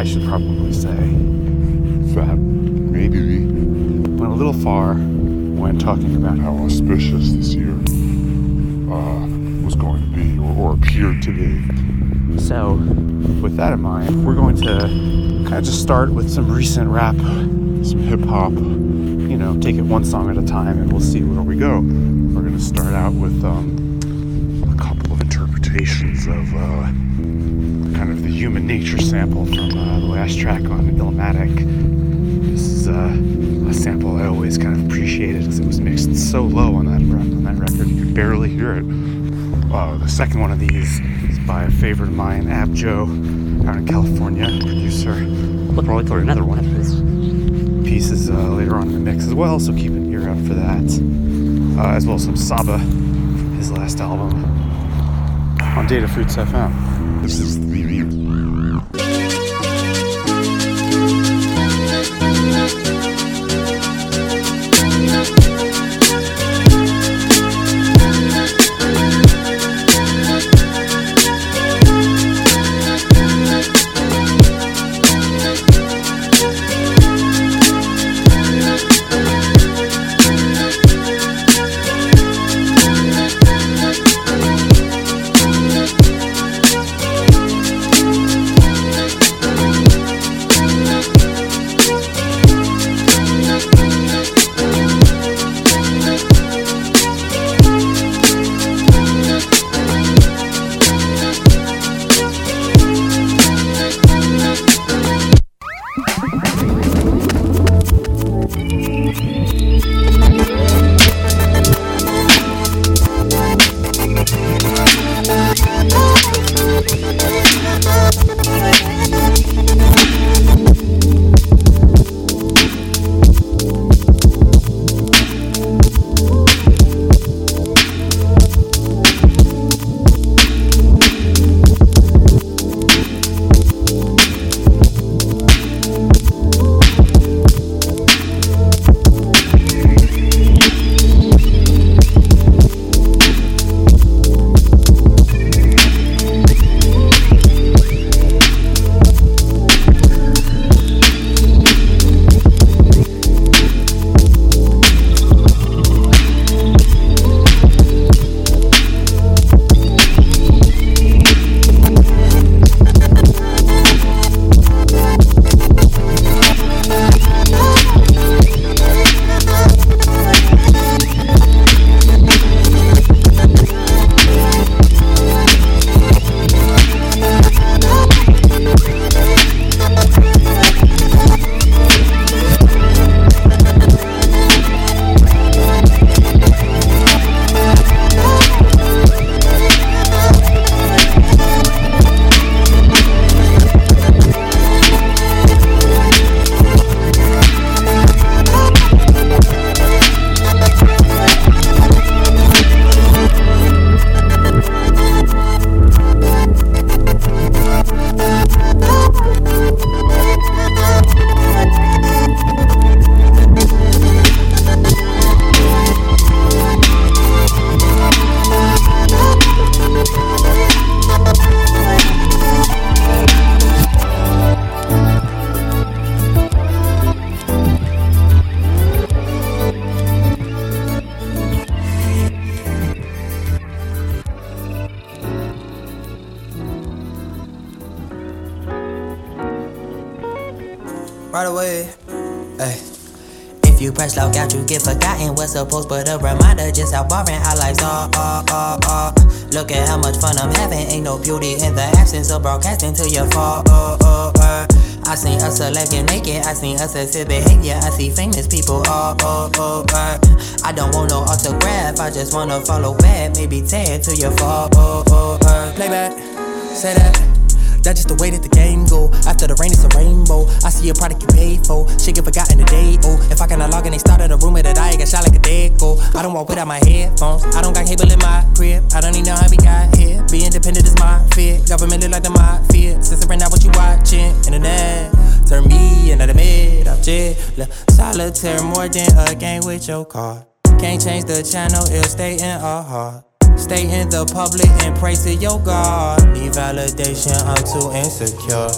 I should probably say. That maybe Went a little far when talking about how auspicious this year uh, was going to be or, or appeared to be. So, with that in mind, we're going to kind of just start with some recent rap, some hip hop, you know, take it one song at a time and we'll see where we go. We're going to start out with um, a couple of interpretations of uh, human nature sample from uh, the last track on Illmatic. This is uh, a sample I always kind of appreciated because it was mixed so low on that, on that record, you could barely hear it. Uh, the second one of these is by a favorite of mine, Abjo, out in California, producer. We'll probably throw another one of his pieces uh, later on in the mix as well, so keep an ear out for that. Uh, as well as some Saba, his last album, on Data Fruits FM. This is supposed, but a reminder just how boring our lives are. are, are, are. Look at how much fun I'm having. Ain't no beauty in the absence of broadcasting till you fall. Uh, uh, uh. I seen us selecting naked. I seen us exhibit behavior. I see famous people all over. I don't want no autograph. I just wanna follow back. Maybe tag till you fall. Play back. Say that. That's just the way that the game go. After the rain, it's a rainbow. I see a product you paid for. Shit get forgotten today. Oh, if I cannot log in, they started a rumor that I got shot like a dead go. I don't walk without my headphones. I don't got cable in my crib. I don't even know how we got here. Be independent is my fear. Government is like the my fear. Censoring out what you watching. Internet. Turn me into the mid object. Look, solitaire more than a game with your car. Can't change the channel, it'll stay in our heart. Stay in the public and pray to your God. Need validation, I'm too insecure.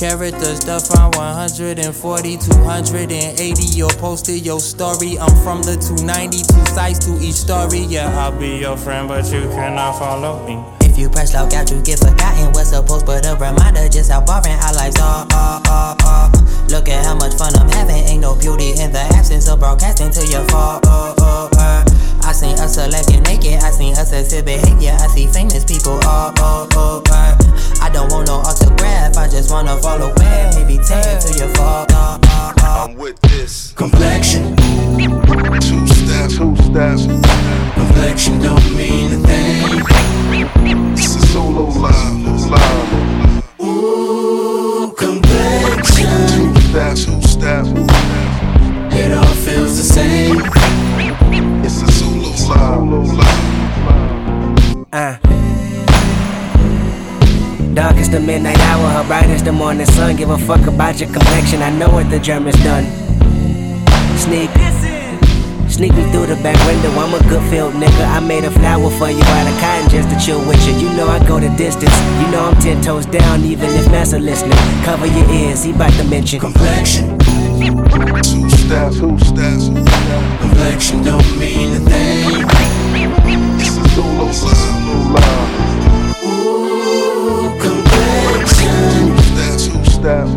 Character stuff on 140, 280. Your posted your story. I'm from the 290, two sides to each story. Yeah, I'll be your friend, but you cannot follow me. If you press log out, you get forgotten. What's supposed but a reminder just how boring our lives are. Uh, uh, uh. Look at how much fun I'm having. Ain't no beauty in the absence of broadcasting till you fall. I seen us selecting naked. I seen us exhibit behavior. I see famous people all over. I don't want no autograph. I just wanna follow where. Maybe ten till you fall. Uh, uh, uh. I'm with this. Complexion, Two steps, two steps. complexion don't mean a thing. This is solo live, live. Ooh, complexion, Two steps, two steps. it all feels the same. Uh. Darkest the midnight hour, her brightest the morning sun. Give a fuck about your complexion, I know what the German's done. Sneak, sneak me through the back window. I'm a good field nigga. I made a flower for you out of cotton just to chill with you. You know I go the distance. You know I'm ten toes down, even if Massa listening. Cover your ears, he bout to mention. Complexion, Two steps, two steps. complexion don't mean a thing. It's a solo steps.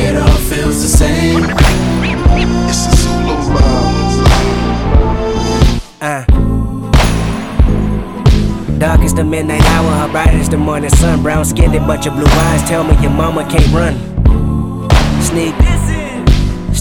it all feels the same. It's a solo live, live. Uh. Dark is the midnight hour, her is the morning sun. Brown skinned but your blue eyes tell me your mama can't run. Sneak,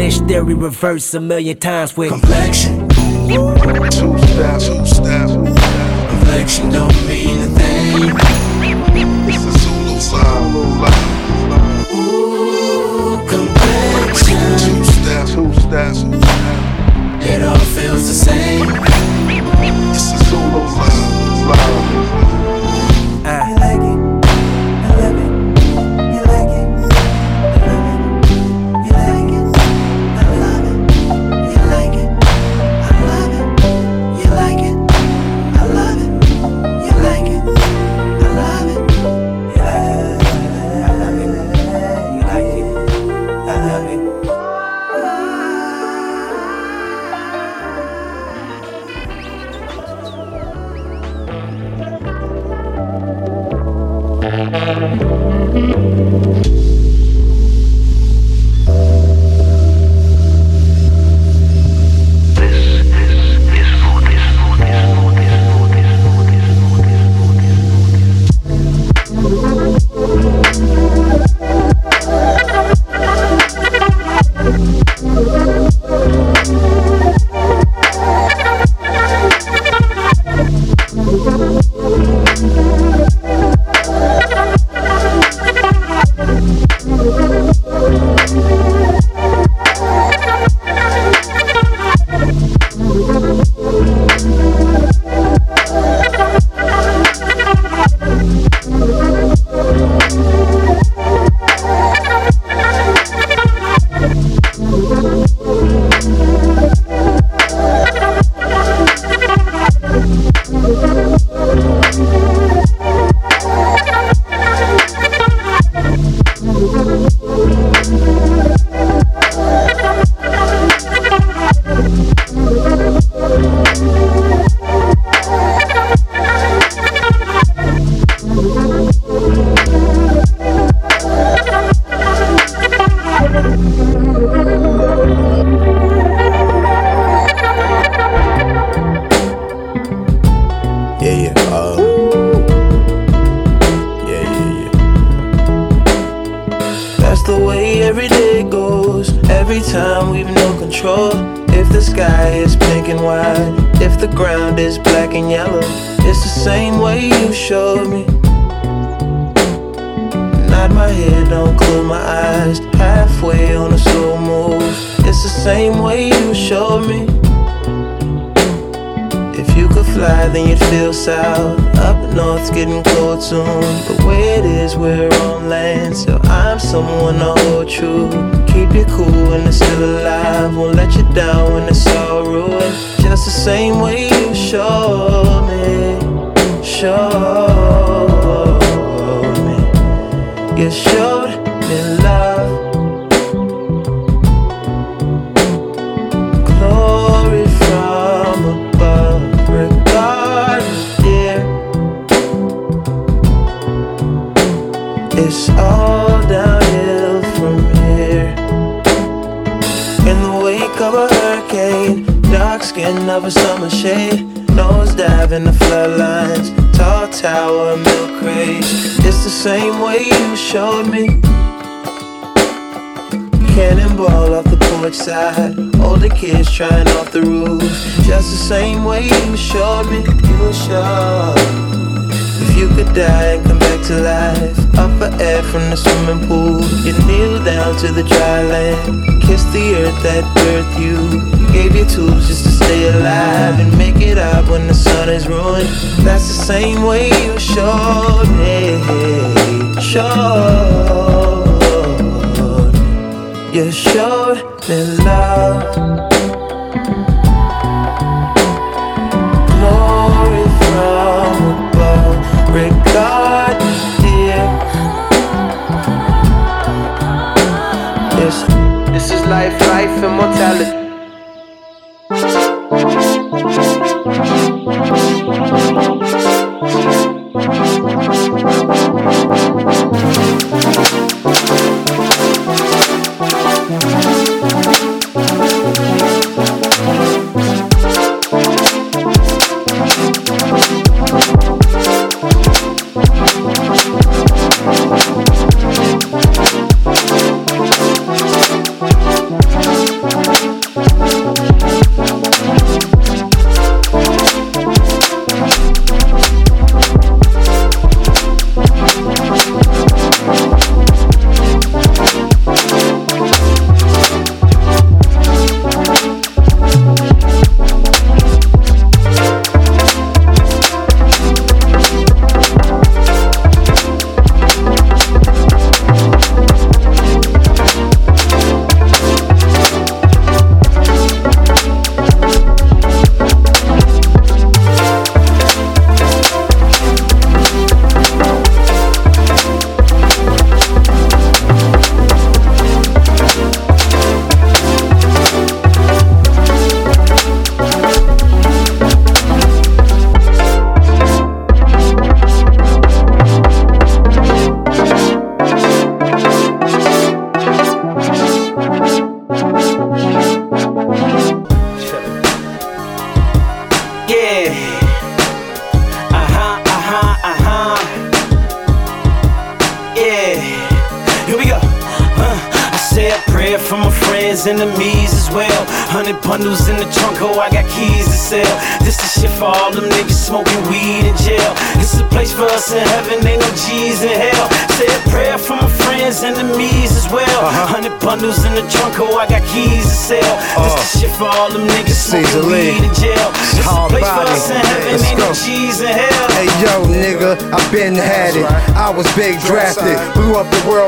Lynch theory reverse a million times with Complexion, Two two complexion don't mean a thing. It's a live, live. Ooh, complexion, Two two it all feels the same. Of a hurricane, dark skin of a summer shade, nose dive in the floodlines, tall tower, milk crate. It's the same way you showed me. Cannonball off the porch side. Older kids trying off the roof. Just the same way you showed me. You showed. If you could die and come back to life, up for air from the swimming pool, you kneel down to the dry land, kiss the earth that birthed you, gave you tools just to stay alive and make it out when the sun is ruined. That's the same way you showed me, showed. You showed me love. Life, life, immortality.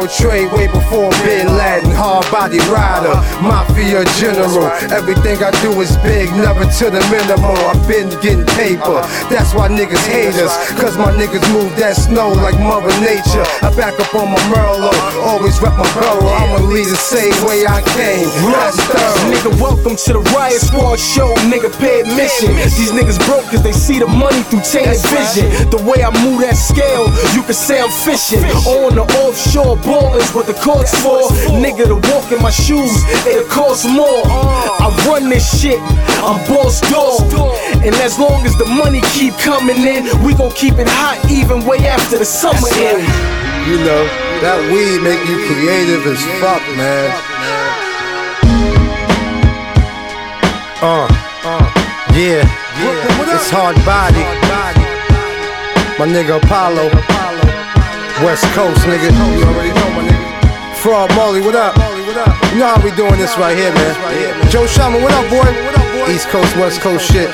Trade body rider, mafia general. Everything I do is big, never to the minimal. I've been getting paper. That's why niggas hate us, cause my niggas move that snow like Mother Nature. I back up on my Merlot, always rep my borough. I'ma lead the same way I came. That's thorough. Nigga, welcome to the Riot Squad show, nigga, pay admission. These niggas broke cause they see the money through tainted vision. The way I move that scale, you can say I'm fishing. On the offshore ballers, what the court's for. Nigga, the walk in my shoes, it'll cost more. I run this shit, I'm boss dog. And as long as the money keep coming in, we gon' keep it hot even way after the summer ends. You know, that weed make you creative as fuck, man. Uh, uh. Yeah, it's hard body. My nigga Apollo. West Coast, nigga. You already know my nigga. Fraud Molly, what up? You know how we doing this right here, man. Joe Shaman, what up, boy? East Coast, West Coast shit.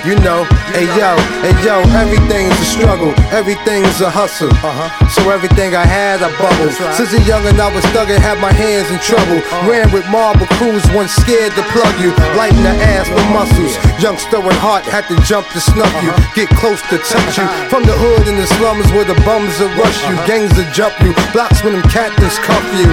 You know, hey yo, hey yo, everything's a struggle, everything's a hustle. Uh-huh. So everything I had, I bubbled. Since a young and I was stuck and had my hands in trouble. Uh-huh. Ran with marble crews, once scared to plug you. Uh-huh. Lighten the ass with muscles. Youngster with heart had to jump to snuff you. Get close to touch you. From the hood in the slums where the bums will rush you. Gangs will jump you. Blocks when them captains cuff you.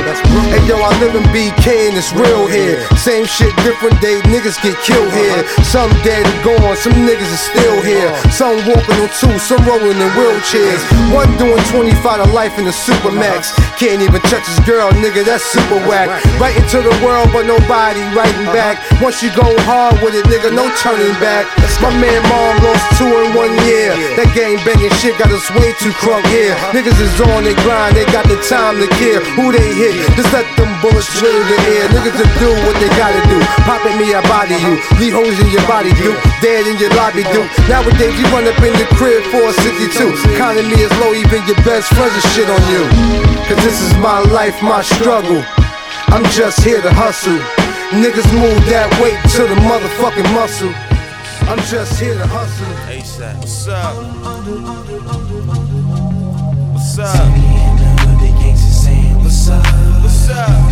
Hey yo, I live in BK and it's real here. Same shit, different day, niggas get killed here. Some dead and gone, some niggas are still here. Some walking on two, some rolling in wheelchairs. One doing 25 to life in the Supermax. Can't even touch his girl, nigga, that's super whack. Right into the world, but nobody writing back. Once you go hard with it, nigga, no turning back. My man mom lost two in one year. That gang banging shit got us way too crunk here. Niggas is on their grind, they got the time to care. Who they hit, just let them bullets drill the air. Niggas to do what they gotta do. Pop at me, I body you. Leave holes in your body, dude. Dead in your lobby, dude. Nowadays, you run up in the crib for a 62. Economy is low, even your best friends are shit on you. Cause this is my life, my struggle. I'm just here to hustle. Niggas move that weight to the motherfucking muscle. I'm just here to hustle. ASAP. What's up? What's up? What's up? What's up?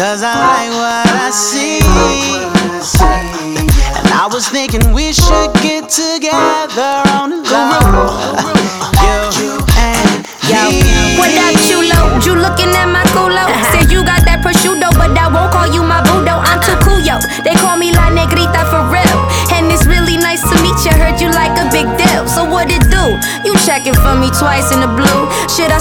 Because I like what I see. And I was thinking we should get together on the low. You and me. What up, Chulo? You looking at my culo? Uh-huh. Said you got that prosciutto, but I won't call you my budo. I'm too cool, yo. They call me La Negrita for real. And it's really nice to meet you. Heard you like a big deal. So what it do? You checking for me twice in the blue. Shit, I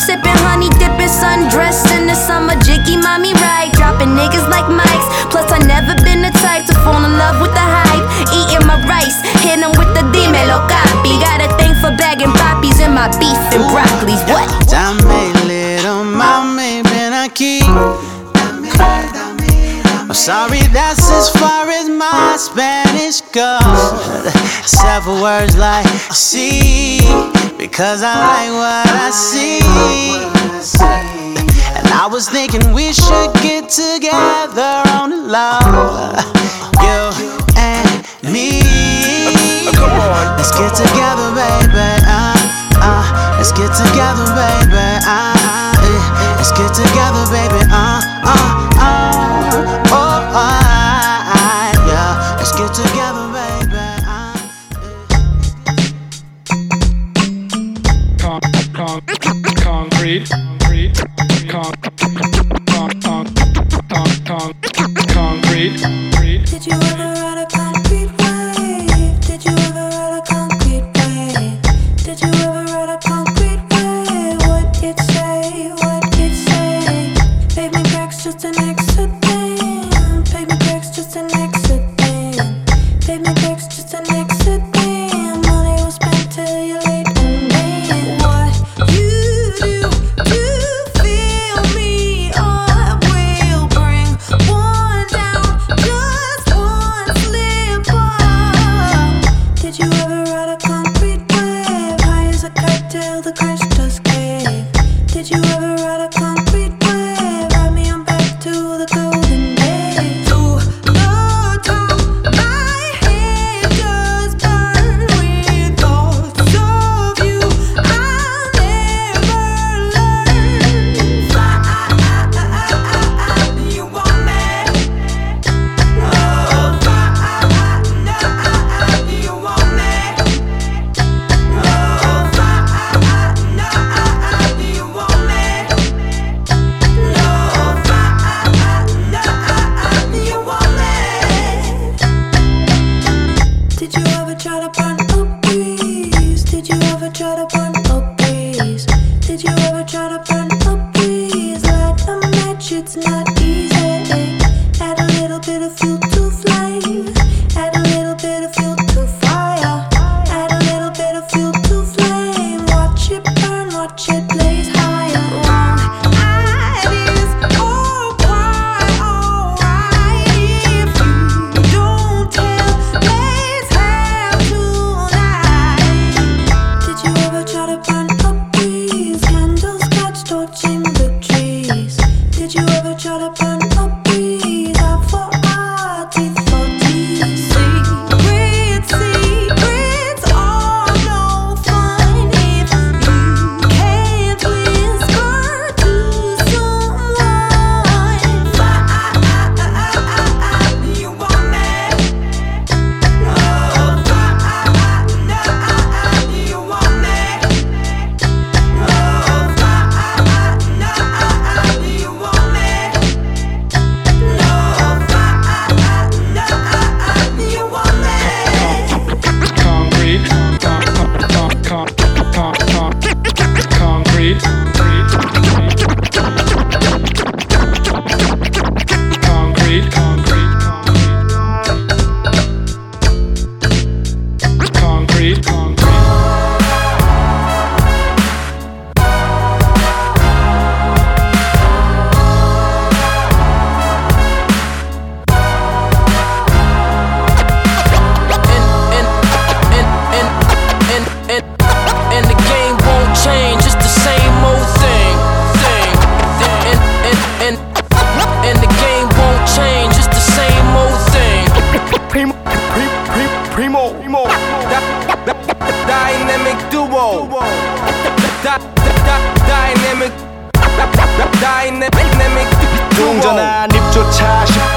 sipping honey, dipping, sundressed in the summer. Jicky, mommy, right? Dropping niggas like mics. Plus, I never been the type to fall in love with the hype. Eating my rice, hit with the dimelo copy. Got a thing for bagging poppies in my beef and broccolis. What? Dame, little mommy, ven aquí. I'm sorry, that's as far as my Spanish goes. Several words like see because I like what I see. And I was thinking we should get together on the low. You and me. Let's get together, baby. Uh, uh, let's get together, baby. Uh, uh, let's get together, baby.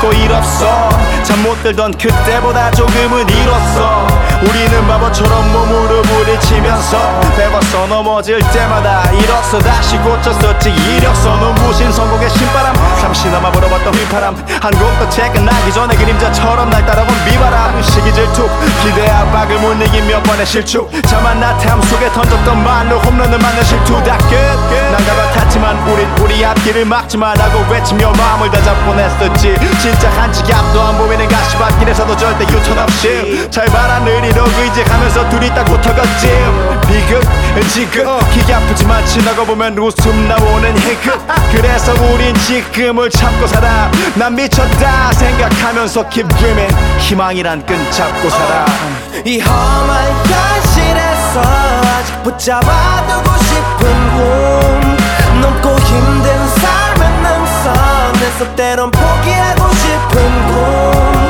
또 일 없어. 잠못 들던 그때보다 조금은 일었어. 우리는 바보처럼 몸으로 부딪히면서 배웠어 넘어질 때마다 일었어. 다시 고쳤었지 이력서. 눈부신 성공의 신바람. 잠시나마 불어봤던 휘파람. 한 곡도 채 끝나기 전에 그림자처럼 날 따라온 비바람. 시기 질투 기대 압박을 못 이긴 몇 번의 실축. 자만 나태함 속에 던졌던 말로 홈런을 맞는 실투. 다끝. 난가 같았지만 우린 우리 앞길을 막지 말라고 외치며 마음을 다 잡곤 했었지. 진짜 한치 앞도 안 보이는 가시 밭길에서도 절대 유턴 없이 잘 봐라 느리로 의지하면서 둘이 딱 붙어갔지. 비극 지금 기계 아프지만 지나가 보면 웃음 나오는 희극. 그래서 우린 지금을 참고 살아. 난 미쳤다 생각하면서 keep 희망이란 끈 잡고 살아. 이 험한 현실에서 아직 붙잡아두고 싶은 꿈. 넘고 힘든 삶의 능선에서 때론 포기하고 싶은 꿈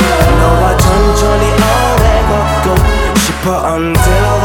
천천히 오래 걷고 싶어 until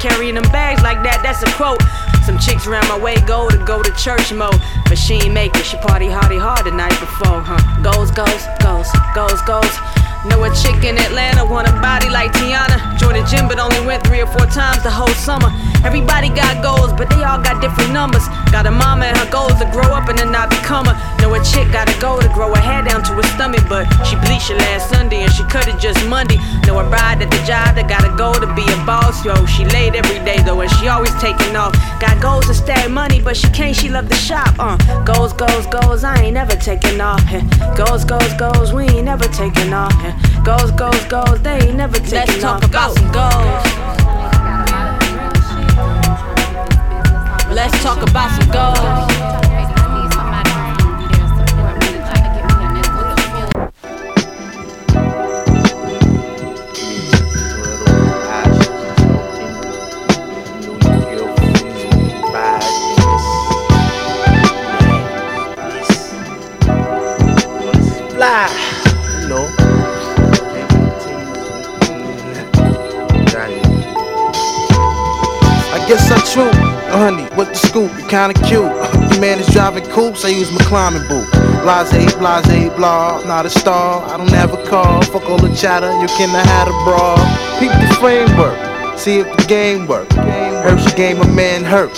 carrying them bags like that, that's a quote. Some chicks around my way go to go to church mode, but she ain't make it. She party hardy hard the night before, huh? Goes, goes, goes, goes, goes. Know a chick in Atlanta want a body like Tiana. Joined the gym, but only went three or four times the whole summer. Everybody got goals, but they all got different numbers. Got a mama and her goals to grow up and then not become her. Know a chick got a goal to grow her hair down to her stomach, but she bleached it last Sunday and she cut it just Monday. Know a bride at the job that got a goal to be a boss, yo. She late every day though, and she always taking off. Got goals to stack money, but she can't, she love the shop, uh. Goals, goals, goals, I ain't never taking off. Goals, goals, goals, we ain't never taking off. Eh. Goals, goals, goals, they ain't never taking Let's off. talk about some goals. Let's talk about some goals. Fly, Guess I'm true. Honey, what the scoop? You kinda cute. Your man is driving coupes, I use my climbing boot. Blase, blase, blah, not a star. I don't have a car. Fuck all the chatter, you can have a bra. Peep the framework, see if the game work. Hurts your game, a man hurt.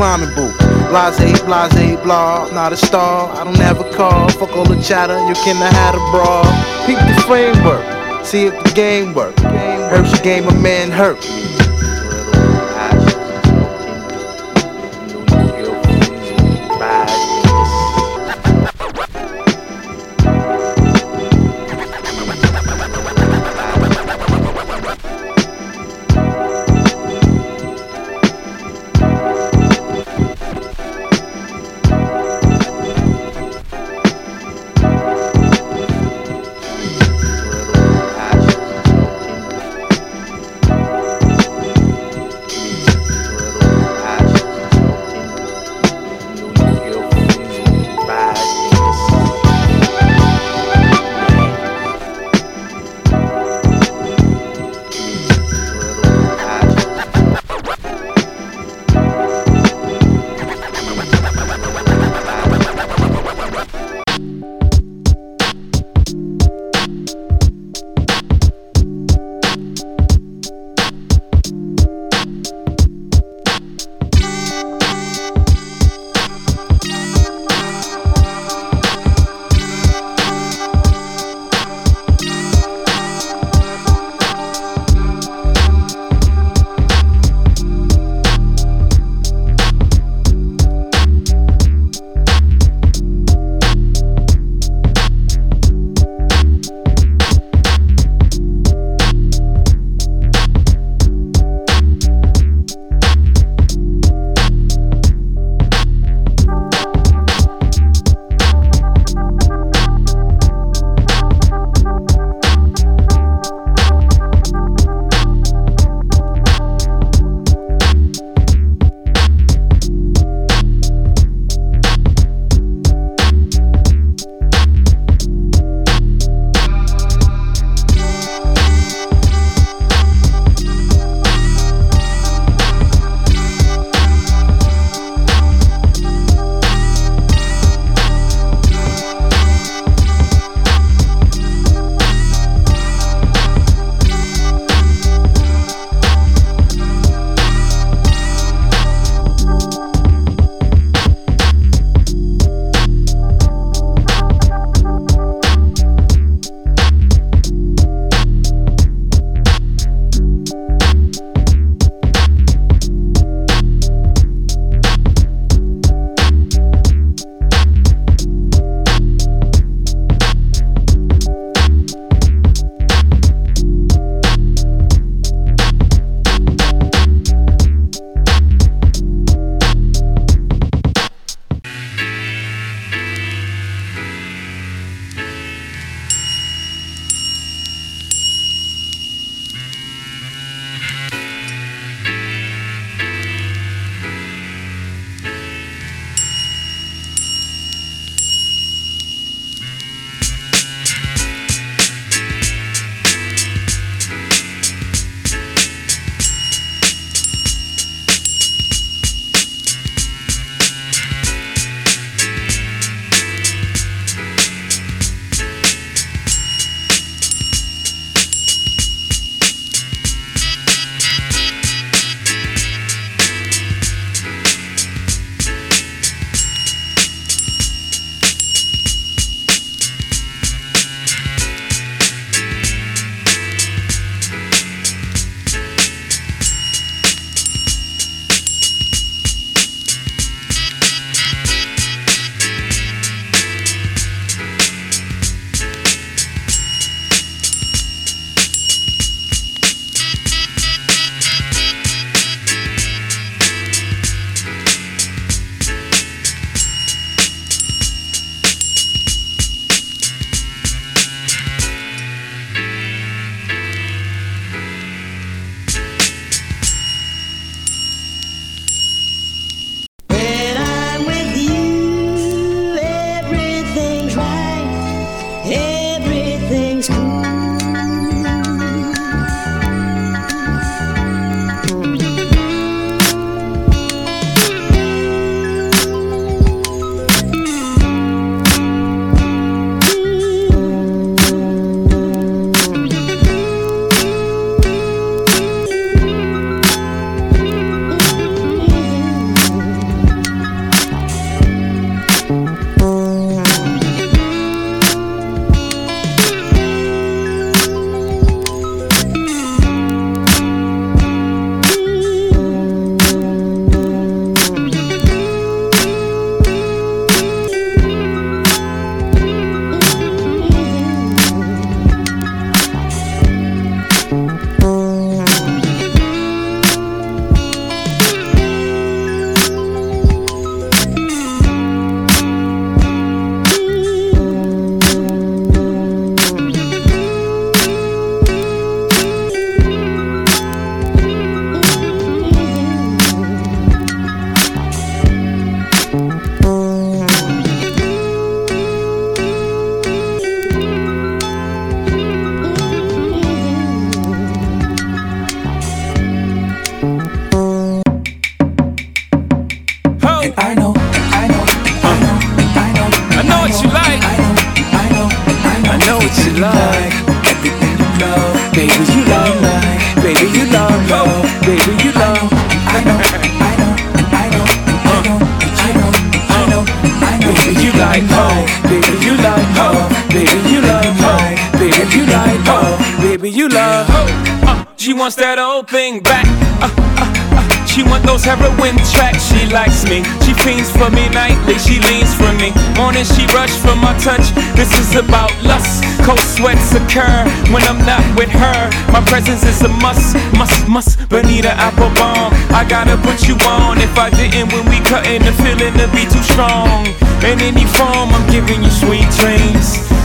Climbing boot. Blase, blase, blah, not a star. I don't have a car. Fuck all the chatter, you cannot have a bra. Peep the framework, see if the game work. Hurts the game, a man hurt.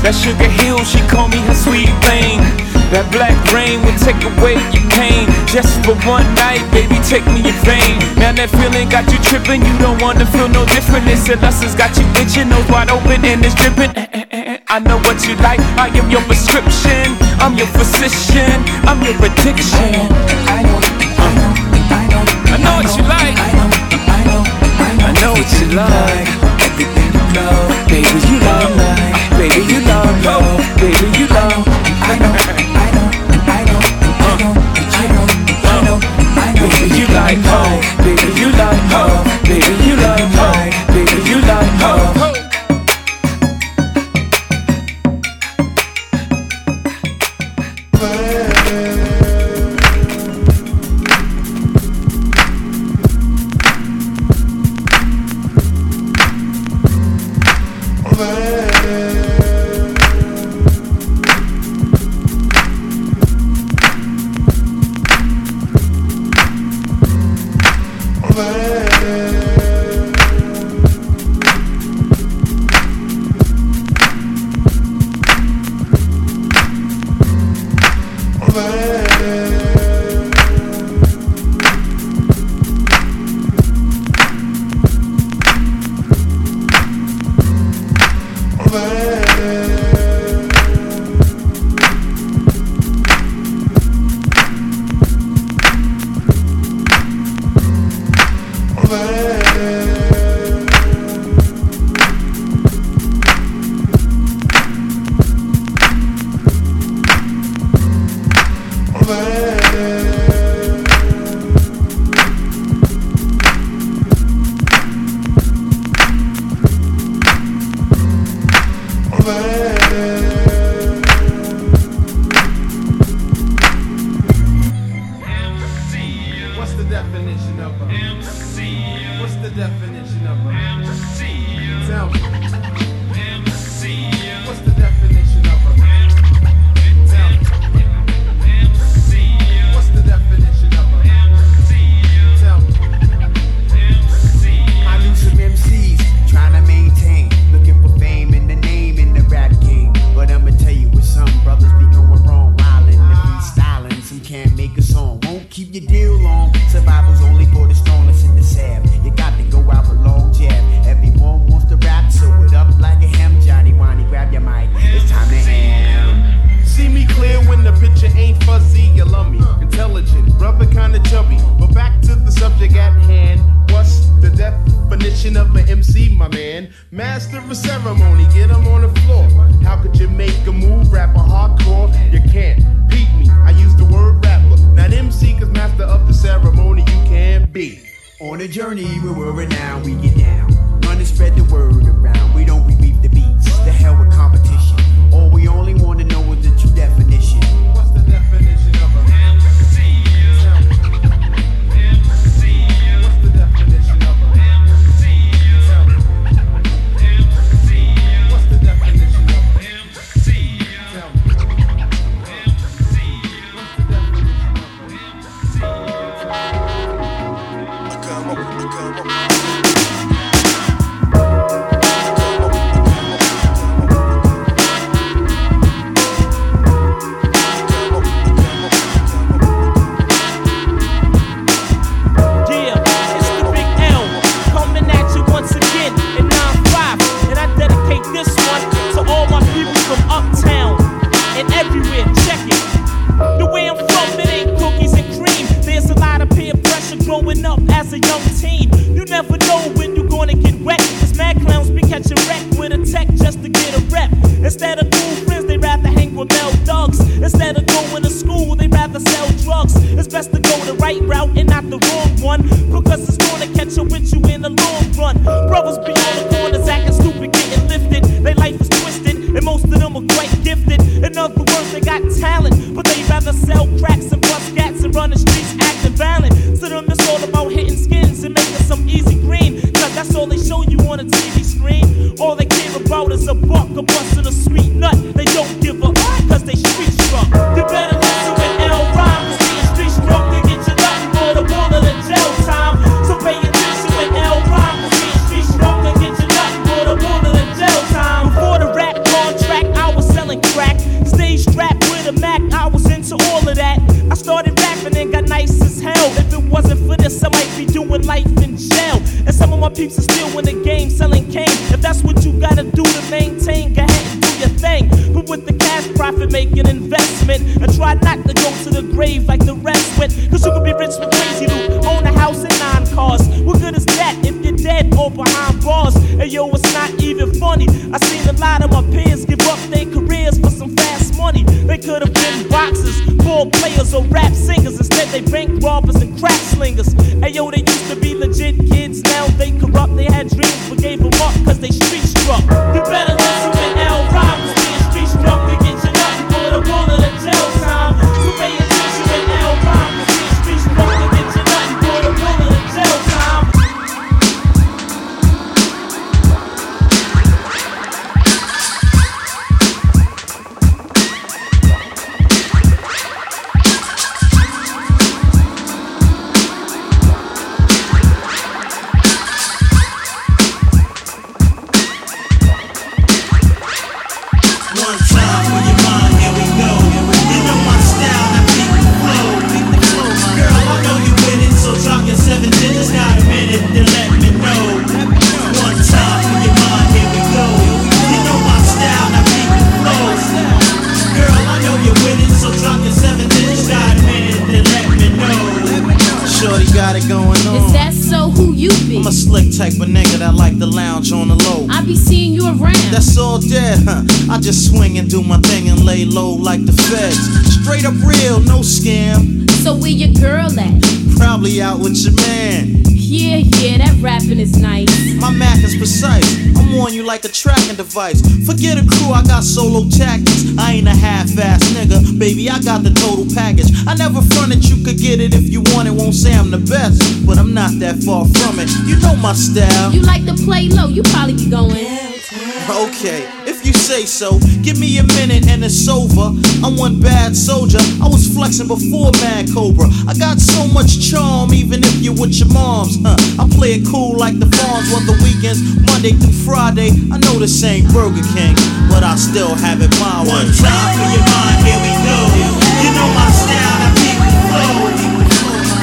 That sugar hill, she call me her sweet thing. That black rain will take away your pain. Just for one night, baby, take me in vain. Now that feeling got you tripping, you don't wanna feel no different. It's a lust has got you itching, nose wide open and it's dripping. Eh, eh, eh, I know what you like, I am your prescription. I'm your physician, I'm your addiction. I know, what you like. I know, I know, I know, I know what you like. Everything you love. Baby, you know, baby, you know, baby, you know, I know, I know, I know, I know, I know, I know, I know. Baby, you like, oh, baby, you like, baby, you like, baby, you like. sacrifice. Forget a crew, I got solo tactics. I ain't a half ass nigga, baby, I got the total package. I never fronted, you could get it if you want it. Won't say I'm the best, but I'm not that far from it. You know my style. You like to play low, you probably be going. Okay say so. Give me a minute and it's over. I'm one bad soldier. I was flexing before Mad Cobra. I got so much charm, even if you're with your moms. Huh. I play it cool like the farms on the weekends, Monday through Friday. I know this ain't Burger King, but I still have it my way. One time for your mind, here we go. You know my style, I keep the flow.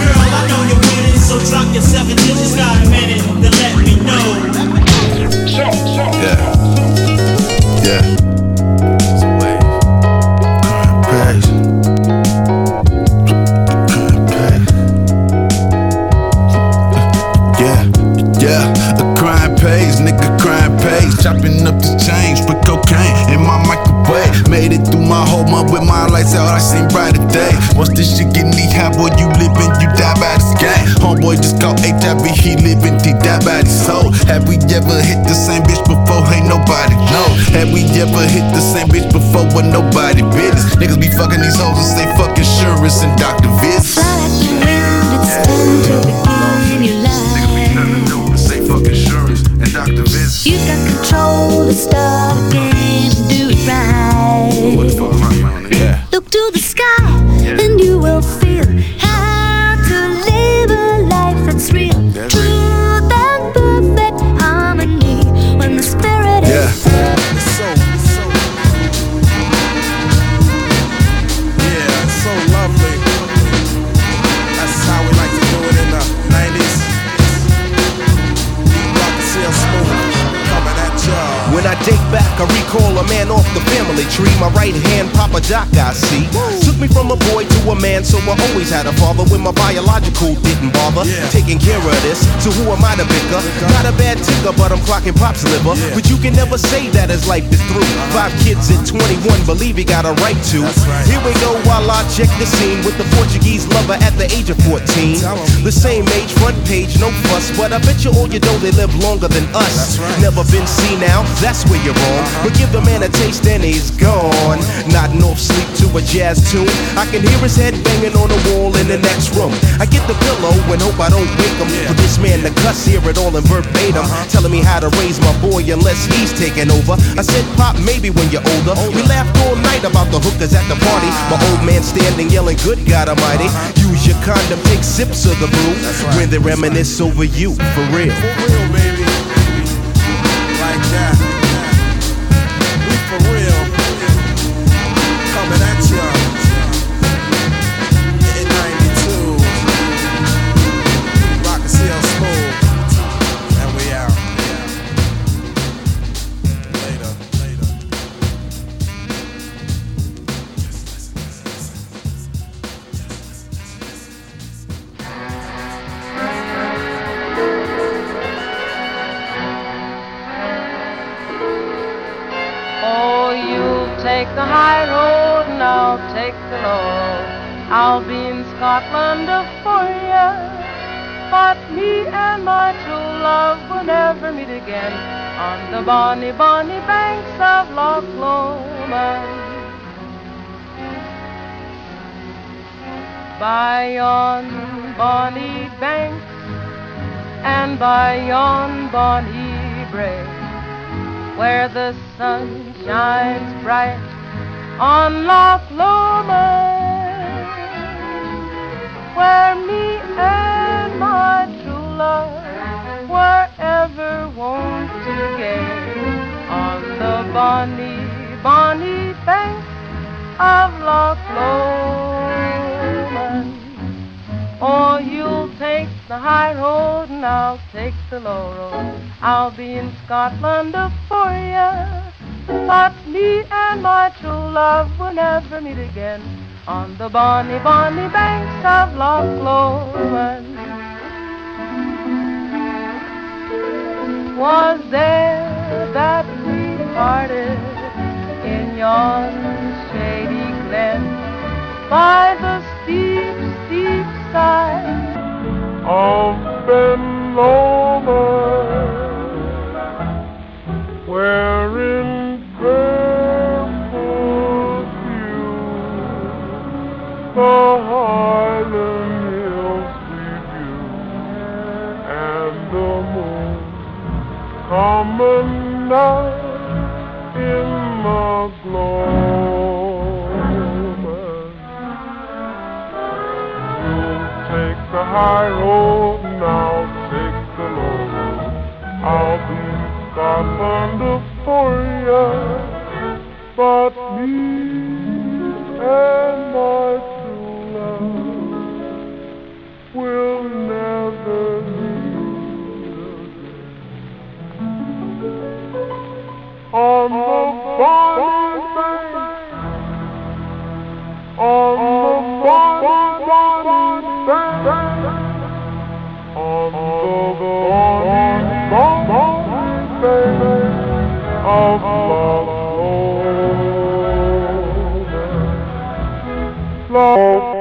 Girl, I know you're winning, so drop your seven digits. Got a minute to let pops liver. Yeah. But you can never say that his life is through. Five kids at 21 believe he got a right to. Here we go while I check the scene with the Portuguese lover at the age of 14. The same age, front page, no fuss, but I bet you all you know they live longer than us. Never been seen now, that's where you're wrong. But give the man a taste and he's gone. Nodding off sleep to a jazz tune. I can hear his head banging on the wall in the next room. I get the pillow and hope I don't wake him. For this man to cuss, hear it all in verbatim. Telling me how to raise my boy unless he's taking over. I said, Pop, maybe when you're older. We laughed all night about the hookers at the party. My old man standing yelling, Good God Almighty. Use your condom, take sips of the brew. When they reminisce over you, for real. Like that. Bonny, bonny banks of Loch Lomond. By yon bonny banks and by yon bonny brae where the sun shines bright on Loch Lomond, where me and my true love were ever wont to gaze on the bonny, bonny banks of Loch Lomond. Or you'll take the high road and I'll take the low road. I'll be in Scotland for you. But me and my true love will never meet again on the bonny, bonny banks of Loch Lomond. Was there that we parted in yon shady glen. By the steep, steep side of Ben Lomond, night in the gloam. You take the high road, now take the low. I'll be Scotland for you, but me and Slow. Love.